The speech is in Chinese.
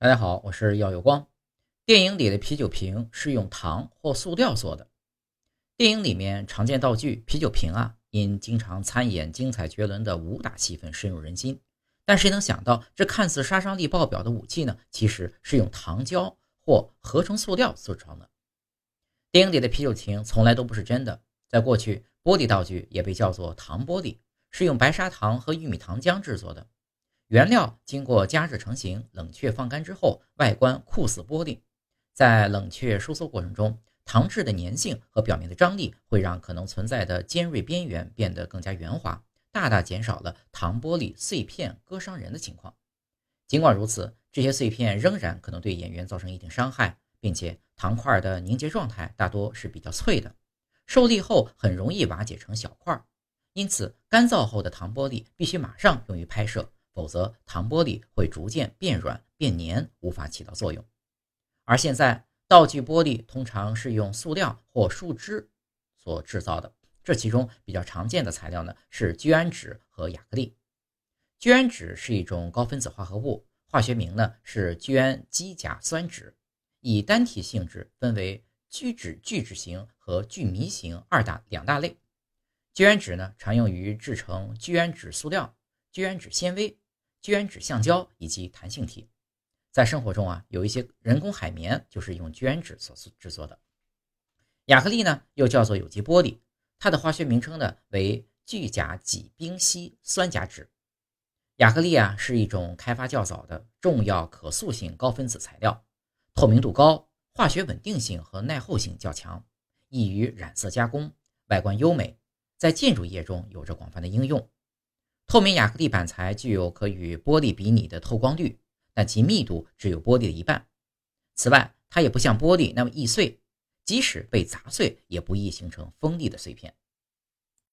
大家好，我是耀有光。电影里的啤酒瓶是用糖或塑料做的。电影里面常见道具啤酒瓶啊，因经常参演精彩绝伦的武打戏份深入人心。但谁能想到，这看似杀伤力爆表的武器呢，其实是用糖胶或合成塑料制成的。电影里的啤酒瓶从来都不是真的。在过去，玻璃道具也被叫做糖玻璃，是用白砂糖和玉米糖浆制作的。原料经过加热成型，冷却放干之后，外观酷似玻璃。在冷却收缩过程中，糖质的粘性和表面的张力会让可能存在的尖锐边缘变得更加圆滑，大大减少了糖玻璃碎片割伤人的情况。尽管如此，这些碎片仍然可能对演员造成一定伤害，并且糖块的凝结状态大多是比较脆的，受力后很容易瓦解成小块。因此，干燥后的糖玻璃必须马上用于拍摄。否则，糖玻璃会逐渐变软变黏，无法起到作用。而现在，道具玻璃通常是用塑料或树脂所制造的，这其中比较常见的材料呢是聚氨酯和亚克力。聚氨酯是一种高分子化合物，化学名呢是聚氨基甲酸酯，以单体性质分为聚酯聚酯型和聚醚型二大两大类。聚氨酯呢常用于制成聚氨酯塑料、聚氨酯纤维。聚氨酯橡胶以及弹性体，在生活中啊，有一些人工海绵就是用聚氨酯所制作的。亚克力呢，又叫做有机玻璃，它的化学名称呢为聚甲己丙烯酸甲酯。亚克力啊是一种开发较早的重要可塑性高分子材料，透明度高，化学稳定性和耐候性较强，易于染色加工，外观优美，在建筑业中有着广泛的应用。透明亚克力板材具有可与玻璃比拟的透光率，但其密度只有玻璃的一半。此外，它也不像玻璃那么易碎，即使被砸碎，也不易形成锋利的碎片。